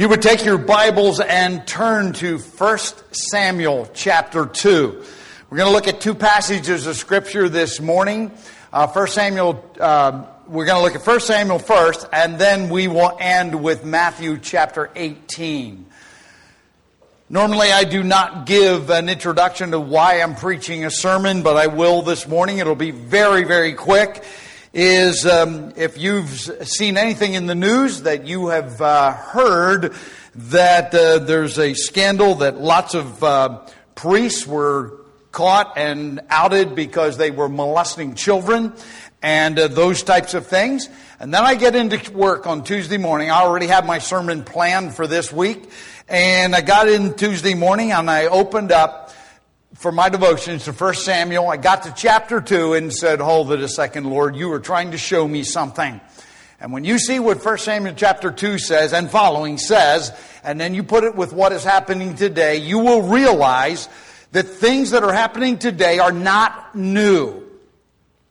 you would take your Bibles and turn to 1 Samuel chapter 2. We're going to look at two passages of Scripture this morning. Uh, 1 Samuel, uh, we're going to look at 1 Samuel first, and then we will end with Matthew chapter 18. Normally, I do not give an introduction to why I'm preaching a sermon, but I will this morning. It'll be very, very quick is um, if you've seen anything in the news that you have uh, heard that uh, there's a scandal that lots of uh, priests were caught and outed because they were molesting children and uh, those types of things. And then I get into work on Tuesday morning. I already have my sermon planned for this week. And I got in Tuesday morning and I opened up for my devotions to 1 Samuel. I got to chapter 2 and said, Hold it a second, Lord. You were trying to show me something. And when you see what 1 Samuel chapter 2 says and following says, and then you put it with what is happening today, you will realize that things that are happening today are not new.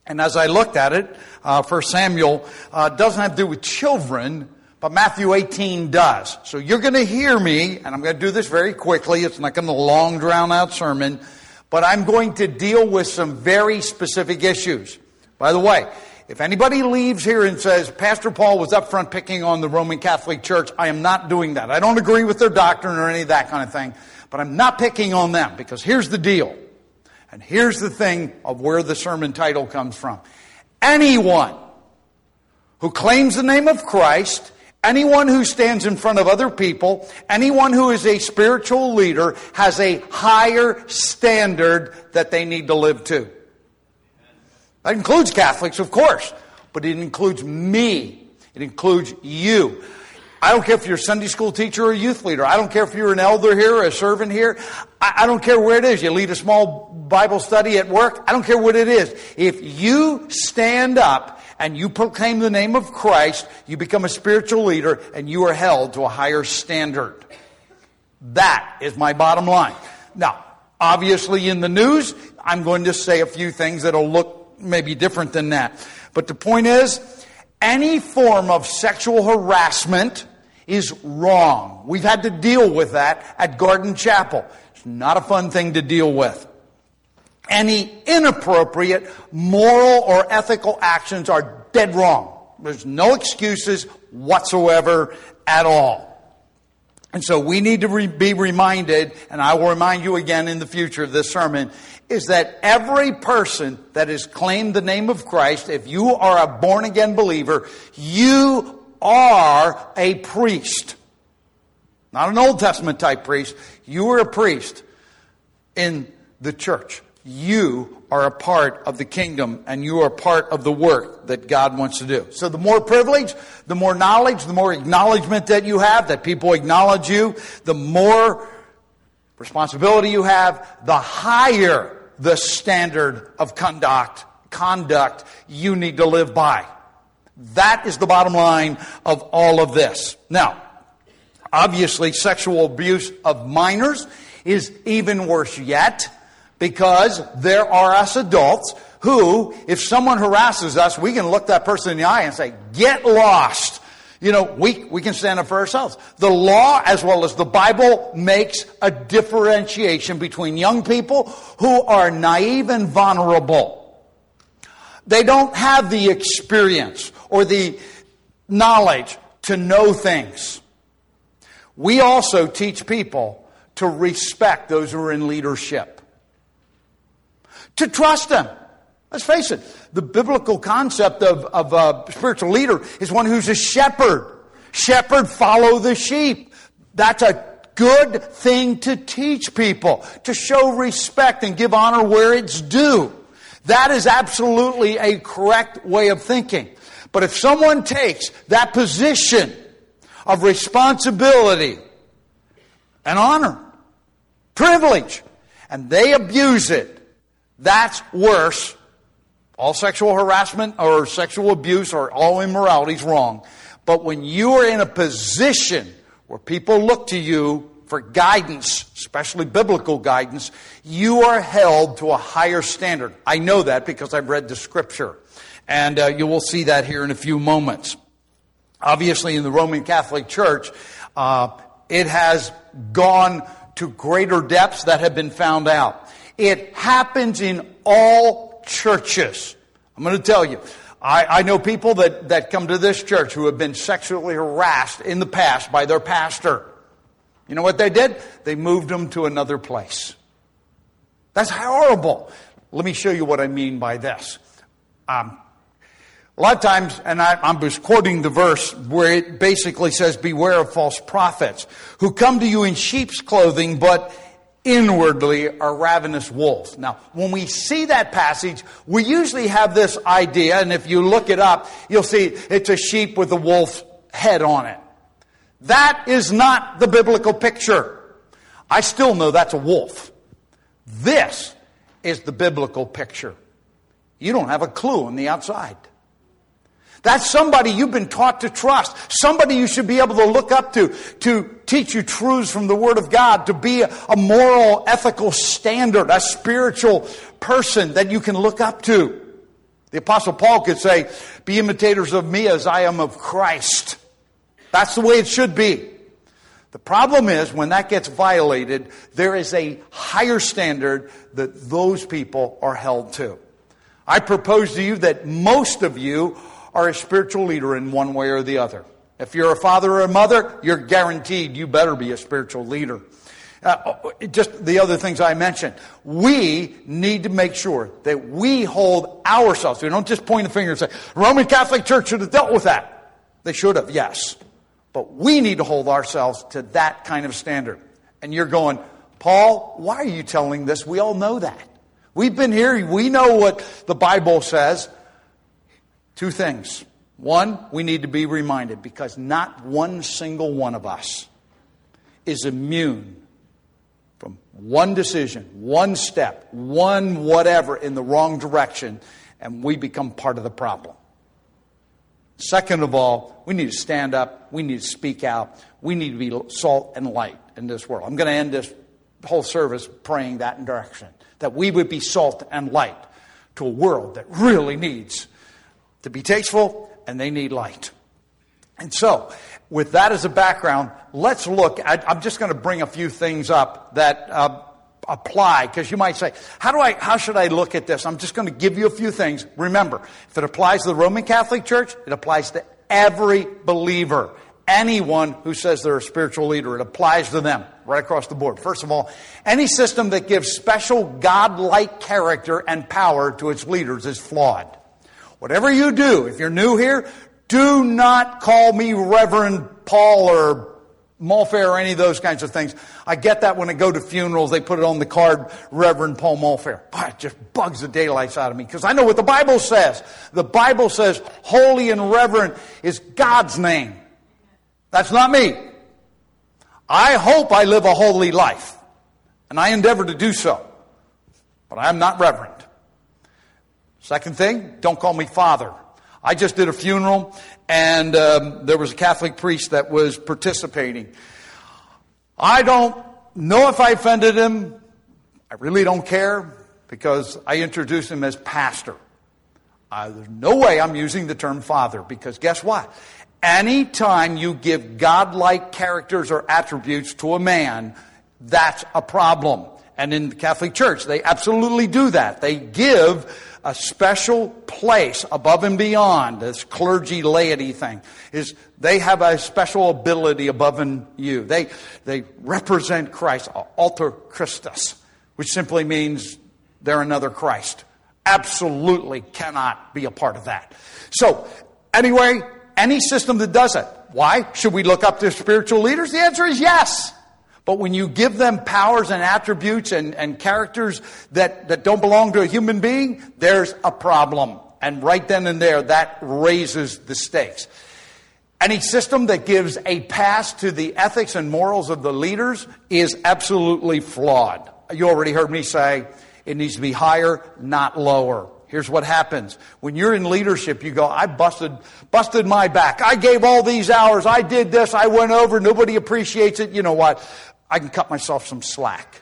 And as I looked at it, uh, 1 Samuel uh, doesn't have to do with children, but Matthew 18 does. So you're going to hear me, and I'm going to do this very quickly. It's not going to be a long drown out sermon but I'm going to deal with some very specific issues. By the way, if anybody leaves here and says, Pastor Paul was up front picking on the Roman Catholic Church, I am not doing that. I don't agree with their doctrine or any of that kind of thing, but I'm not picking on them because here's the deal. And here's the thing of where the sermon title comes from. Anyone who claims the name of Christ Anyone who stands in front of other people, anyone who is a spiritual leader has a higher standard that they need to live to. That includes Catholics, of course, but it includes me. It includes you. I don't care if you're a Sunday school teacher or a youth leader. I don't care if you're an elder here or a servant here. I, don't care where it is. You lead a small Bible study at work. I don't care what it is. If you stand up and you proclaim the name of Christ, you become a spiritual leader and you are held to a higher standard. That is my bottom line. Now, obviously in the news, I'm going to say a few things that'll look maybe different than that. But the point is, any form of sexual harassment is wrong. We've had to deal with that at Garden Chapel. It's not a fun thing to deal with. Any inappropriate moral or ethical actions are dead wrong. There's no excuses whatsoever at all. And so we need to re- be reminded, and I will remind you again in the future of this sermon, is that every person that has claimed the name of Christ, if you are a born again believer, you are a priest. Not an Old Testament type priest. You are a priest in the church you are a part of the kingdom and you are part of the work that God wants to do. So the more privilege, the more knowledge, the more acknowledgement that you have, that people acknowledge you, the more responsibility you have, the higher the standard of conduct, conduct you need to live by. That is the bottom line of all of this. Now, obviously sexual abuse of minors is even worse yet because there are us adults who, if someone harasses us, we can look that person in the eye and say, get lost. You know, we, we can stand up for ourselves. The law, as well as the Bible, makes a differentiation between young people who are naive and vulnerable. They don't have the experience or the knowledge to know things. We also teach people to respect those who are in leadership to trust them. Let's face it, the biblical concept of, of a spiritual leader is one who's a shepherd. Shepherd, follow the sheep. That's a good thing to teach people, to show respect and give honor where it's due. That is absolutely a correct way of thinking. But if someone takes that position of responsibility and honor, privilege, and they abuse it, that's worse. All sexual harassment or sexual abuse or all immorality is wrong. But when you are in a position where people look to you for guidance, especially biblical guidance, you are held to a higher standard. I know that because I've read the scripture. And uh, you will see that here in a few moments. Obviously, in the Roman Catholic Church, Uh, it has gone to greater depths that have been found out. It happens in all churches. I'm going to tell you. I, I know people that, that come to this church who have been sexually harassed in the past by their pastor. You know what they did? They moved them to another place. That's horrible. Let me show you what I mean by this. Um, a lot of times, and I, am just quoting the verse where it basically says, Beware of false prophets who come to you in sheep's clothing, but inwardly are ravenous wolves. Now, when we see that passage, we usually have this idea, and if you look it up, you'll see it's a sheep with a wolf head on it. That is not the biblical picture. I still know that's a wolf. This is the biblical picture. You don't have a clue on the outside. That's somebody you've been taught to trust. Somebody you should be able to look up to, to teach you truths from the Word of God, to be a, moral, ethical standard, a spiritual person that you can look up to. The Apostle Paul could say, Be imitators of me as I am of Christ. That's the way it should be. The problem is when that gets violated, there is a higher standard that those people are held to. I propose to you that most of you are a spiritual leader in one way or the other. If you're a father or a mother, you're guaranteed you better be a spiritual leader. Uh, just the other things I mentioned. We need to make sure that we hold ourselves. We don't just point the finger and say, Roman Catholic Church should have dealt with that. They should have, yes. But we need to hold ourselves to that kind of standard. And you're going, Paul, why are you telling this? We all know that. We've been here. We know what the Bible says. Two things. One, we need to be reminded because not one single one of us is immune from one decision, one step, one whatever in the wrong direction, and we become part of the problem. Second of all, we need to stand up, we need to speak out, we need to be salt and light in this world. I'm going to end this whole service praying that in direction that we would be salt and light to a world that really needs to be tasteful, and they need light. And so, with that as a background, let's look. I, am just going to bring a few things up that uh, apply because you might say, "How do I? How should I look at this?" I'm just going to give you a few things. Remember, if it applies to the Roman Catholic Church, it applies to every believer, anyone who says they're a spiritual leader. It applies to them right across the board. First of all, any system that gives special God-like character and power to its leaders is flawed. Whatever you do, if you're new here, do not call me Reverend Paul or Mulfair or any of those kinds of things. I get that when I go to funerals, they put it on the card, Reverend Paul Mulfair. Boy, it just bugs the daylights out of me because I know what the Bible says. The Bible says holy and reverend is God's name. That's not me. I hope I live a holy life, and I endeavor to do so, but I am not reverend. Second thing, don't call me father. I just did a funeral, and um, there was a Catholic priest that was participating. I don't know if I offended him. I really don't care because I introduced him as pastor. Uh, there's no way I'm using the term father because guess what? Anytime you give godlike characters or attributes to a man, that's a problem. And in the Catholic Church, they absolutely do that. They give a special place above and beyond this clergy laity thing is they have a special ability above and you. They, they represent Christ, alter Christus, which simply means they're another Christ. Absolutely cannot be a part of that. So, anyway, any system that does it. Why? Should we look up to spiritual leaders? The answer is yes. But when you give them powers and attributes and, and characters that, that don't belong to a human being, there's a problem. And right then and there, that raises the stakes. Any system that gives a pass to the ethics and morals of the leaders is absolutely flawed. You already heard me say it needs to be higher, not lower. Here's what happens. When you're in leadership, you go, I busted, busted my back. I gave all these hours. I did this. I went over. Nobody appreciates it. You know what? I can cut myself some slack.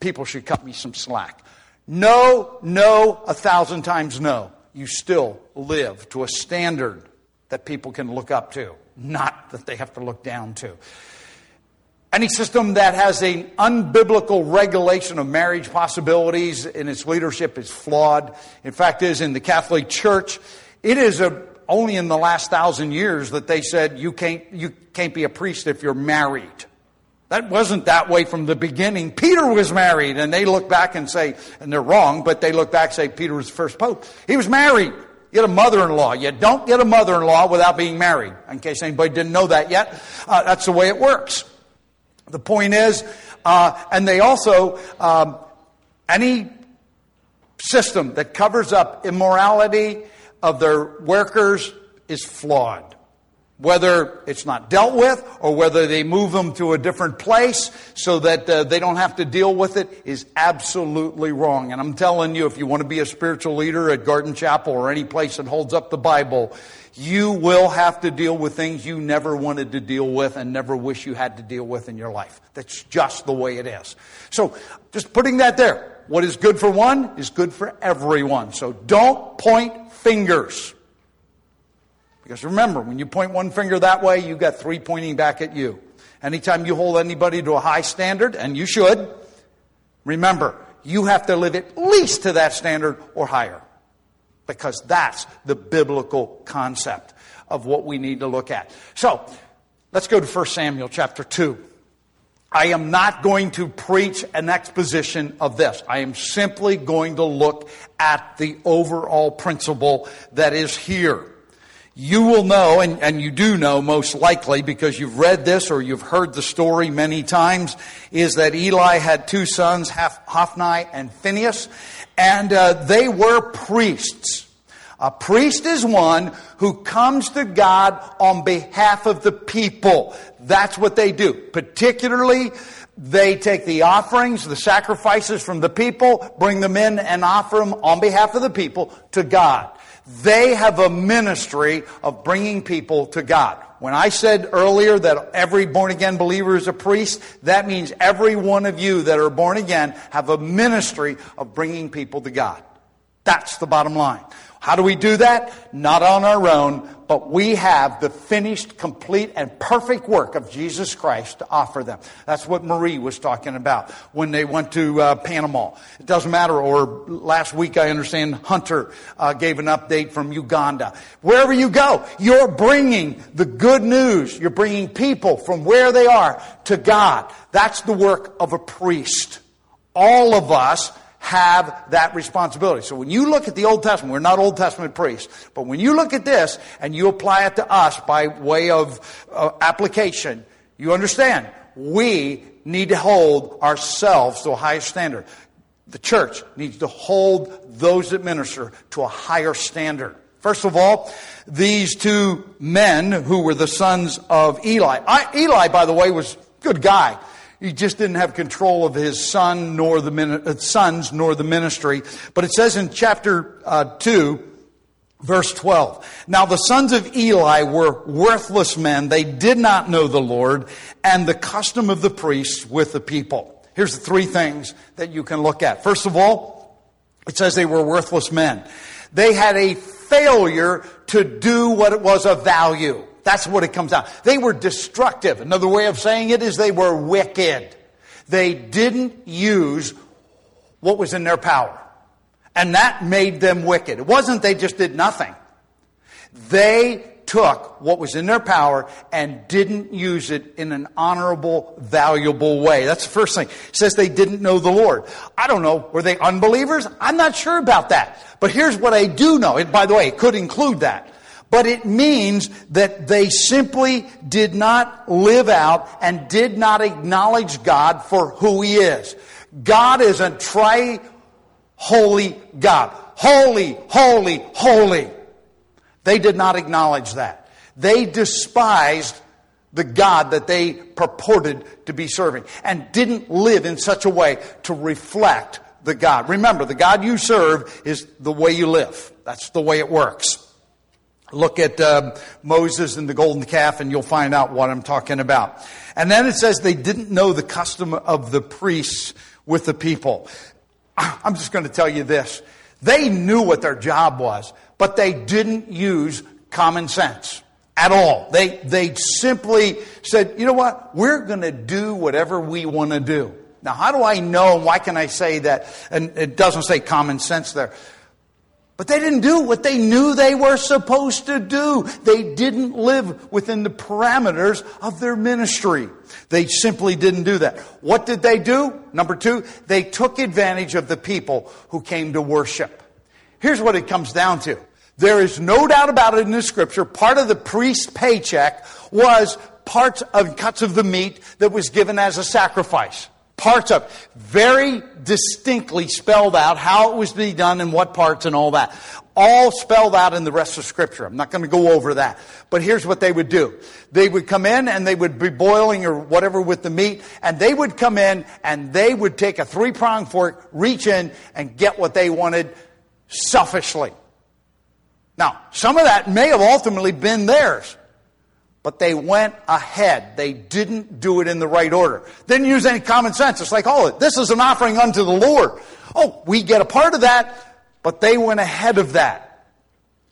People should cut me some slack. No, no, a thousand times no. You still live to a standard that people can look up to. not that they have to look down to. Any system that has an unbiblical regulation of marriage possibilities in its leadership is flawed. In fact, is in the Catholic Church, it is a, only in the last thousand years that they said you can't, you can't be a priest if you're married. That wasn't that way from the beginning. Peter was married, and they look back and say, and they're wrong, but they look back and say Peter was the first pope. He was married. You get a mother-in-law. You don't get a mother-in-law without being married. In case anybody didn't know that yet, uh, that's the way it works. The point is, uh, and they also, um, any system that covers up immorality of their workers is flawed whether it's not dealt with or whether they move them to a different place so that uh, they don't have to deal with it is absolutely wrong. And I'm telling you, if you want to be a spiritual leader at Garden Chapel or any place that holds up the Bible, you will have to deal with things you never wanted to deal with and never wish you had to deal with in your life. That's just the way it is. So, just putting that there. What is good for one is good for everyone. So don't point fingers. Because remember, when you point one finger that way, you got three pointing back at you. Anytime you hold anybody to a high standard, and you should, remember, you have to live at least to that standard or higher. Because that's the biblical concept of what we need to look at. So, let's go to 1 Samuel chapter 2. I am not going to preach an exposition of this. I am simply going to look at the overall principle that is here you will know, and, and you do know most likely because you've read this or you've heard the story many times, is that Eli had two sons, Hophni and Phinehas, and uh, they were priests. A priest is one who comes to God on behalf of the people. That's what they do. Particularly, they take the offerings, the sacrifices from the people, bring them in and offer them on behalf of the people to God. They have a ministry of bringing people to God. When I said earlier that every born again believer is a priest, that means every one of you that are born again have a ministry of bringing people to God. That's the bottom line. How do we do that? Not on our own, but we have the finished, complete, and perfect work of Jesus Christ to offer them. That's what Marie was talking about when they went to uh, Panama. It doesn't matter. Or last week, I understand Hunter uh, gave an update from Uganda. Wherever you go, you're bringing the good news. You're bringing people from where they are to God. That's the work of a priest. All of us have that responsibility. So when you look at the Old Testament, we're not Old Testament priests, but when you look at this and you apply it to us by way of uh, application, you understand we need to hold ourselves to a higher standard. The church needs to hold those that minister to a higher standard. First of all, these two men who were the sons of Eli. I, Eli, by the way, was a good guy. He just didn't have control of his son nor the uh, sons nor the ministry. But it says in chapter uh, 2, verse 12. Now the sons of Eli were worthless men. They did not know the Lord and the custom of the priests with the people. Here's the three things that you can look at. First of all, it says they were worthless men. They had a failure to do what it was of value. That's what it comes out. They were destructive. Another way of saying it is they were wicked. They didn't use what was in their power. And that made them wicked. It wasn't they just did nothing. They took what was in their power and didn't use it in an honorable, valuable way. That's the first thing. It says they didn't know the Lord. I don't know. Were they unbelievers? I'm not sure about that. But here's what I do know. It, by the way, it could include that but it means that they simply did not live out and did not acknowledge God for who He is. God is a tri holy God. Holy, holy, holy. They did not acknowledge that. They despised the God that they purported to be serving and didn't live in such a way to reflect the God. Remember, the God you serve is the way you live. That's the way it works. Look at uh, Moses and the golden calf, and you'll find out what I'm talking about. And then it says they didn't know the custom of the priests with the people. I'm just going to tell you this. They knew what their job was, but they didn't use common sense. at all. They, they simply said, you know what? We're going to do whatever we want to do. Now, how do I know? Why can I say that? And it doesn't say common sense there. But they didn't do what they knew they were supposed to do. They didn't live within the parameters of their ministry. They simply didn't do that. What did they do? Number two, they took advantage of the people who came to worship. Here's what it comes down to. There is no doubt about it in the scripture. Part of the priest's paycheck was parts of cuts of the meat that was given as a sacrifice parts of very distinctly spelled out how it was to be done and what parts and all that. All spelled out in the rest of scripture. I'm not going to go over that. But here's what they would do. They would come in and they would be boiling or whatever with the meat and they would come in and they would take a three prong fork reach in and get what they wanted selfishly. Now some of that may have ultimately been theirs but they went ahead. They didn't do it in the right order. Didn't use any common sense. It's like, oh, this is an offering unto the Lord. Oh, we get a part of that, but they went ahead of that.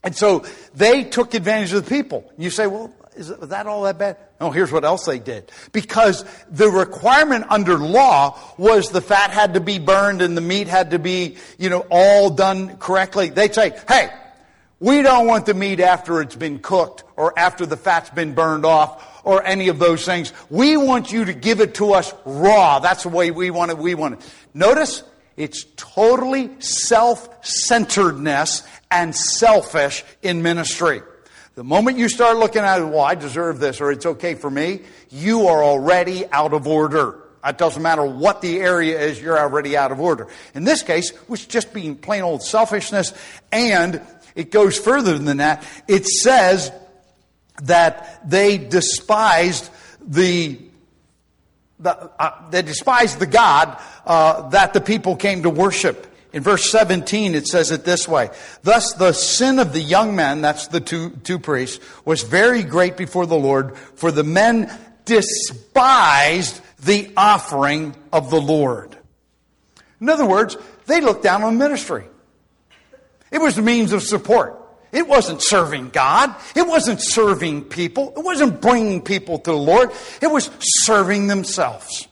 And so they took advantage of the people. You say, well, is that all that bad? No, here's what else they did. Because the requirement under law was the fat had to be burned and the meat had to be, you know, all done correctly. They'd say, hey, we don't want the meat after it's been cooked or after the fat's been burned off or any of those things. We want you to give it to us raw. That's the way we want it. We want it. Notice it's totally self-centeredness and selfish in ministry. The moment you start looking at it, well, I deserve this or it's okay for me, you are already out of order. It doesn't matter what the area is, you're already out of order. In this case, it was just being plain old selfishness and it goes further than that. It says that they despised the, the uh, they despised the God uh, that the people came to worship. In verse 17, it says it this way. Thus the sin of the young men, that's the two, two priests, was very great before the Lord, for the men despised the offering of the Lord. In other words, they looked down on ministry. It was a means of support. It wasn't serving God. It wasn't serving people. It wasn't bringing people to the Lord. It was serving themselves.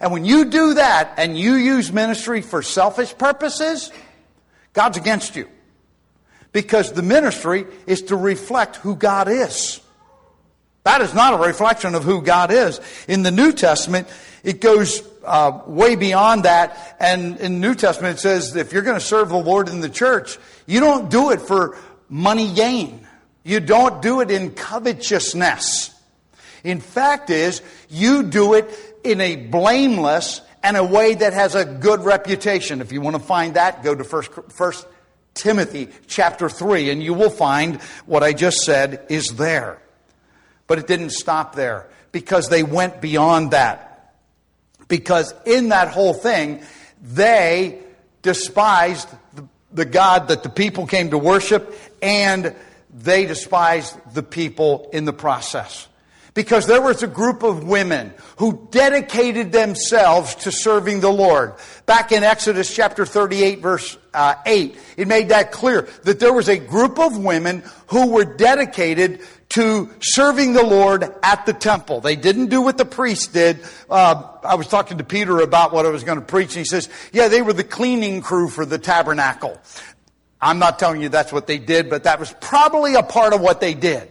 And when you do that and you use ministry for selfish purposes, God's against you. Because the ministry is to reflect who God is. That is not a reflection of who God is. In the New Testament, it goes uh, way beyond that. And in the New Testament, it says if you're going to serve the Lord in the church, you don't do it for money gain. You don't do it in covetousness. In fact, is you do it in a blameless and a way that has a good reputation. If you want to find that, go to First, First Timothy chapter three, and you will find what I just said is there. But it didn't stop there because they went beyond that. Because in that whole thing, they despised the, God that the people came to worship and they despised the people in the process. Because there was a group of women who dedicated themselves to serving the Lord. Back in Exodus chapter 38 verse uh, 8, it made that clear that there was a group of women who were dedicated to serving the Lord at the temple. They didn't do what the priests did. Uh, I was talking to Peter about what I was going to preach, and he says, yeah, they were the cleaning crew for the tabernacle. I'm not telling you that's what they did, but that was probably a part of what they did.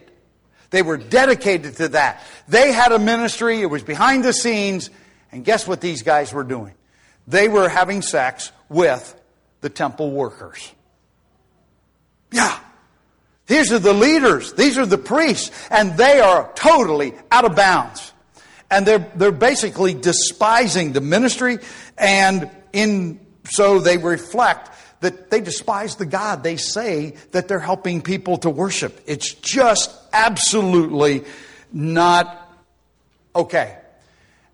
They were dedicated to that. They had a ministry, it was behind the scenes, and guess what these guys were doing? They were having sex with the temple workers. Yeah. These are the leaders. These are the priests. And they are totally out of bounds. And they're, they're basically despising the ministry. And in so they reflect that they despise the God they say that they're helping people to worship. It's just absolutely not okay.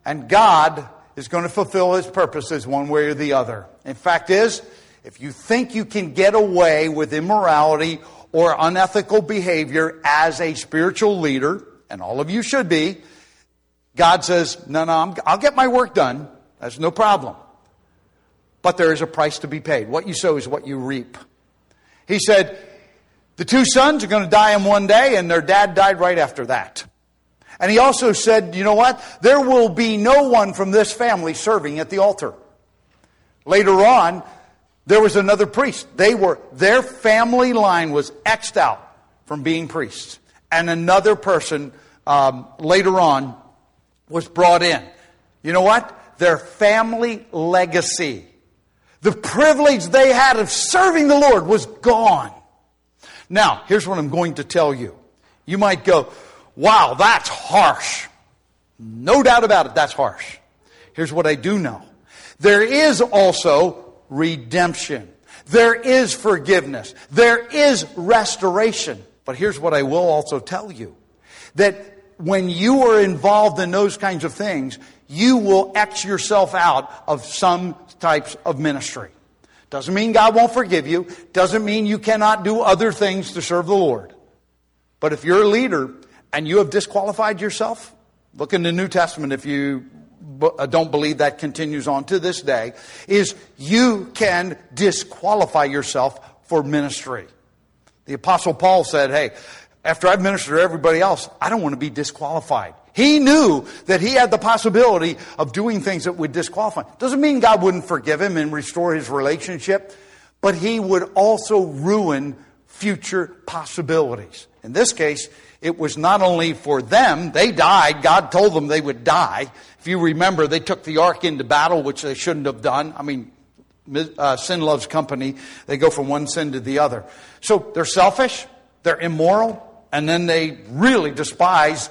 And God is going to fulfill his purposes one way or the other. In fact is, if you think you can get away with immorality or unethical behavior as a spiritual leader, and all of you should be, God says, no, no, i will get my work done. That's no problem. But there is a price to be paid. What you sow is what you reap. He said, The two sons are going to die in one day, and their dad died right after that. And he also said, you know what? There will be no one from this family serving at the altar. Later on, there was another priest. They were, their family line was X'd out from being priests. And another person um, later on was brought in. You know what? Their family legacy, the privilege they had of serving the Lord was gone. Now, here's what I'm going to tell you. You might go, wow, that's harsh. No doubt about it, that's harsh. Here's what I do know. There is also redemption. There is forgiveness. There is restoration. But here's what I will also tell you. That when you are involved in those kinds of things, you will X yourself out of some types of ministry. Doesn't mean God won't forgive you. Doesn't mean you cannot do other things to serve the Lord. But if you're a leader and you have disqualified yourself, look in the New Testament if you Uh, don't believe that continues on to this day, is you can disqualify yourself for ministry. The Apostle Paul said, Hey, after I've ministered to everybody else, I don't want to be disqualified. He knew that he had the possibility of doing things that would disqualify. Doesn't mean God wouldn't forgive him and restore his relationship, but he would also ruin future possibilities. In this case, it was not only for them, they died, God told them they would die. If you remember, they took the ark into battle, which they shouldn't have done. I mean, uh, sin loves company. They go from one sin to the other. So they're selfish, they're immoral, and then they really despise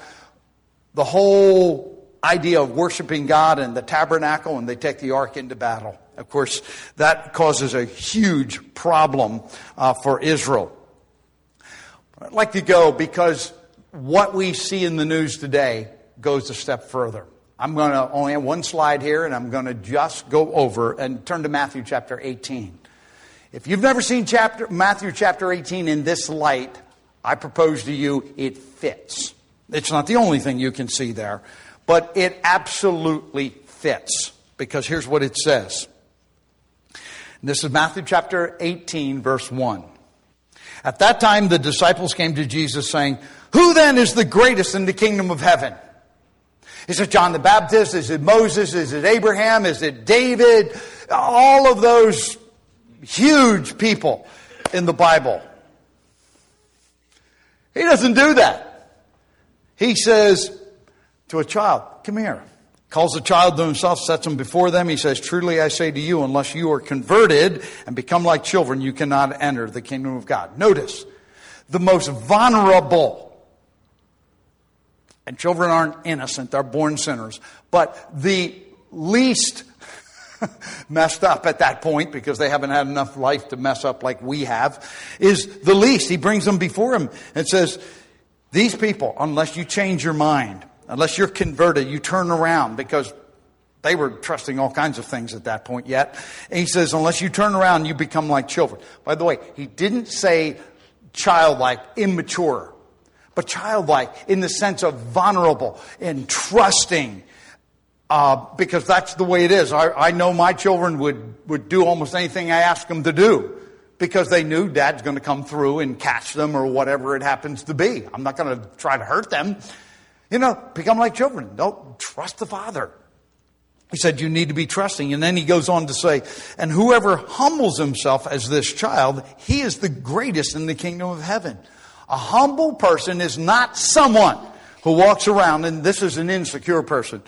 the whole idea of worshiping God and the tabernacle, and they take the ark into battle. Of course, that causes a huge problem uh, for Israel. I'd like to go because what we see in the news today goes a step further. I'm going to only have one slide here, and I'm going to just go over and turn to Matthew chapter 18. If you've never seen chapter, Matthew chapter 18 in this light, I propose to you it fits. It's not the only thing you can see there, but it absolutely fits because here's what it says. This is Matthew chapter 18, verse 1. At that time, the disciples came to Jesus saying, Who then is the greatest in the kingdom of heaven? Is it John the Baptist? Is it Moses? Is it Abraham? Is it David? All of those huge people in the Bible. He doesn't do that. He says to a child, Come here. Calls the child to himself, sets him before them. He says, Truly I say to you, unless you are converted and become like children, you cannot enter the kingdom of God. Notice, the most vulnerable, and children aren't innocent, they're born sinners, but the least messed up at that point because they haven't had enough life to mess up like we have is the least. He brings them before him and says, these people, unless you change your mind, unless you're converted, you turn around because they were trusting all kinds of things at that point yet. And he says, unless you turn around, you become like children. By the way, he didn't say childlike, immature, but childlike in the sense of vulnerable and trusting. Uh, because that's the way it is. I, I know my children would, would do almost anything I ask them to do because they knew dad's going to come through and catch them or whatever it happens to be. I'm not going to try to hurt them. You know, become like children. Don't trust the father. He said, You need to be trusting. And then he goes on to say, And whoever humbles himself as this child, he is the greatest in the kingdom of heaven. A humble person is not someone who walks around, and this is an insecure person.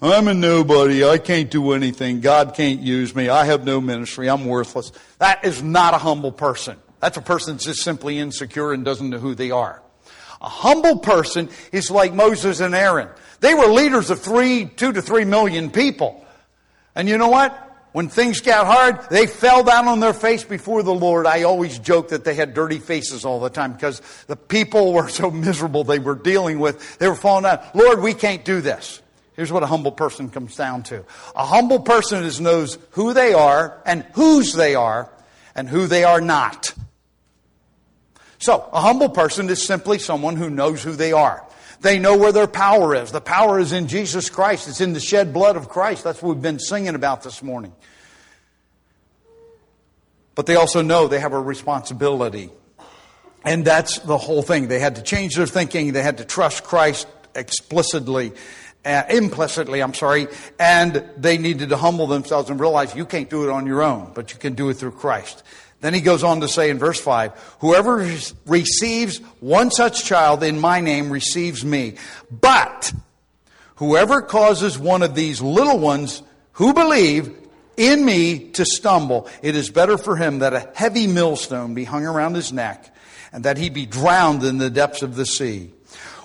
I'm a nobody. I can't do anything. God can't use me. I have no ministry. I'm worthless. That is not a humble person. That's a person that's just simply insecure and doesn't know who they are. A humble person is like Moses and Aaron. They were leaders of three, two to three million people. And you know what? When things got hard, they fell down on their face before the Lord. I always joke that they had dirty faces all the time because the people were so miserable they were dealing with. They were falling down. Lord, we can't do this. Here's what a humble person comes down to. A humble person is knows who they are and whose they are and who they are not. So, a humble person is simply someone who knows who they are. They know where their power is. The power is in Jesus Christ. It's in the shed blood of Christ. That's what we've been singing about this morning. But they also know they have a responsibility. And that's the whole thing. They had to change their thinking. They had to trust Christ explicitly, uh, implicitly, I'm sorry, and they needed to humble themselves and realize you can't do it on your own, but you can do it through Christ. Then he goes on to say in verse 5 Whoever receives one such child in my name receives me. But whoever causes one of these little ones who believe in me to stumble, it is better for him that a heavy millstone be hung around his neck and that he be drowned in the depths of the sea.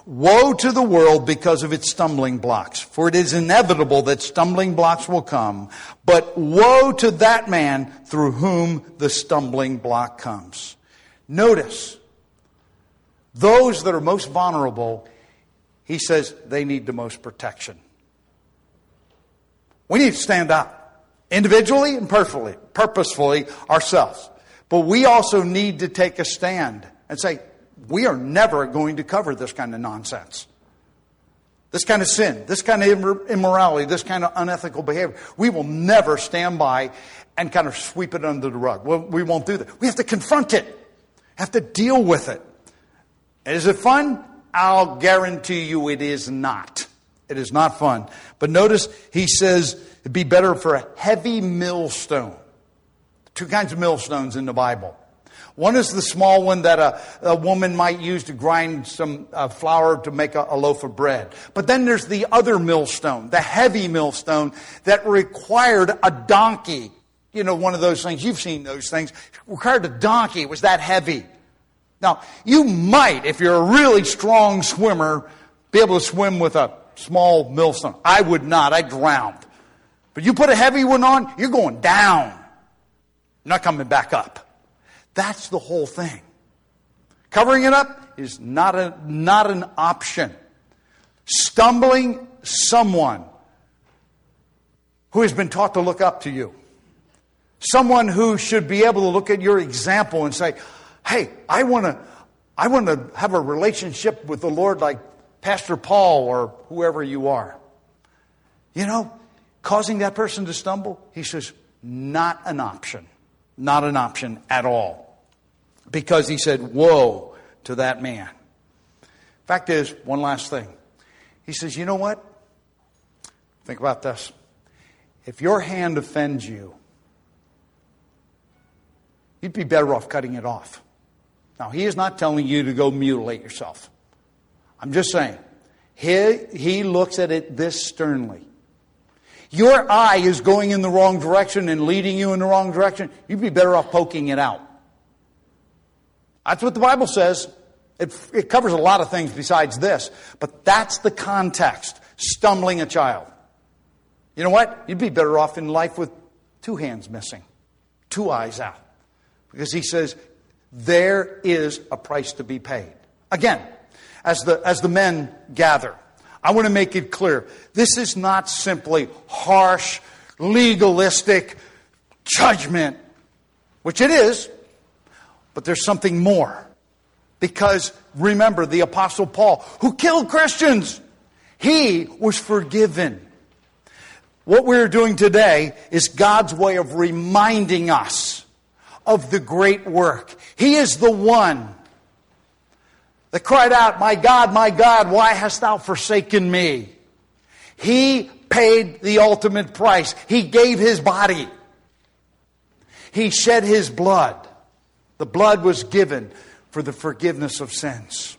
Woe to the world because of its stumbling blocks, for it is inevitable that stumbling blocks will come, but woe to that man through whom the stumbling block comes. Notice, those that are most vulnerable, he says they need the most protection. We need to stand up, individually and purposefully, purposefully ourselves. But we also need to take a stand and say, we are never going to cover this kind of nonsense. This kind of sin, this kind of immorality, this kind of unethical behavior. We will never stand by and kind of sweep it under the rug. we won't do that. We have to confront it, have to deal with it. Is it fun? I'll guarantee you it is not. It is not fun. But notice he says it'd be better for a heavy millstone. Two kinds of millstones in the Bible. One is the small one that a, a woman might use to grind some uh, flour to make a, a loaf of bread. But then there's the other millstone, the heavy millstone that required a donkey. You know, one of those things, you've seen those things, required a donkey. It was that heavy. Now, you might, if you're a really strong swimmer, be able to swim with a small millstone. I would not. I drowned. But you put a heavy one on, you're going down. You're not coming back up. That's the whole thing. Covering it up is not, a, not an option. Stumbling someone who has been taught to look up to you. Someone who should be able to look at your example and say, hey, I want to I want to have a relationship with the Lord like Pastor Paul or whoever you are. You know, causing that person to stumble, he says, not an option. Not an option at all because he said, Woe to that man. Fact is, one last thing. He says, You know what? Think about this. If your hand offends you, you'd be better off cutting it off. Now, he is not telling you to go mutilate yourself. I'm just saying, he, he looks at it this sternly. Your eye is going in the wrong direction and leading you in the wrong direction. You'd be better off poking it out. That's what the Bible says. It, it covers a lot of things besides this, but that's the context stumbling a child. You know what? You'd be better off in life with two hands missing, two eyes out. Because he says, there is a price to be paid. Again, as the, as the men gather, I want to make it clear this is not simply harsh, legalistic judgment, which it is. But there's something more. Because remember, the Apostle Paul, who killed Christians, he was forgiven. What we're doing today is God's way of reminding us of the great work. He is the one that cried out, My God, my God, why hast thou forsaken me? He paid the ultimate price. He gave his body. He shed his blood. The blood was given for the forgiveness of sins.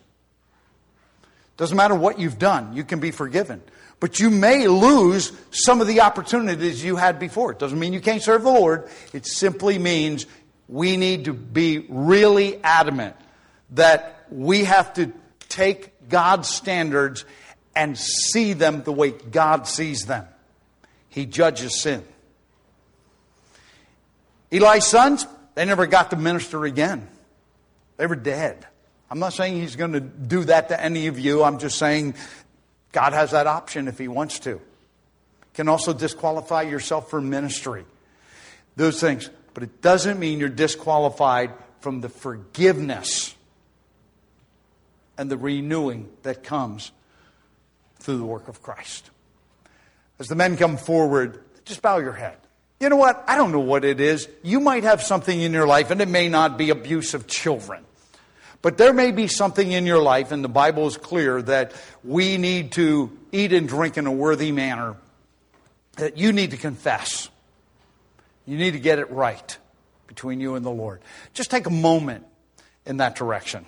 Doesn't matter what you've done, you can be forgiven. But you may lose some of the opportunities you had before. It doesn't mean you can't serve the Lord. It simply means we need to be really adamant that we have to take God's standards and see them the way God sees them. He judges sin. Eli's sons, they never got to minister again. They were dead. I'm not saying he's going to do that to any of you. I'm just saying God has that option if he wants to. Can also disqualify yourself for ministry. Those things. But it doesn't mean you're disqualified from the forgiveness and the renewing that comes through the work of Christ. As the men come forward, just bow your head. You know what? I don't know what it is. You might have something in your life, and it may not be abuse of children. But there may be something in your life, and the Bible is clear that we need to eat and drink in a worthy manner, that you need to confess. You need to get it right between you and the Lord. Just take a moment in that direction.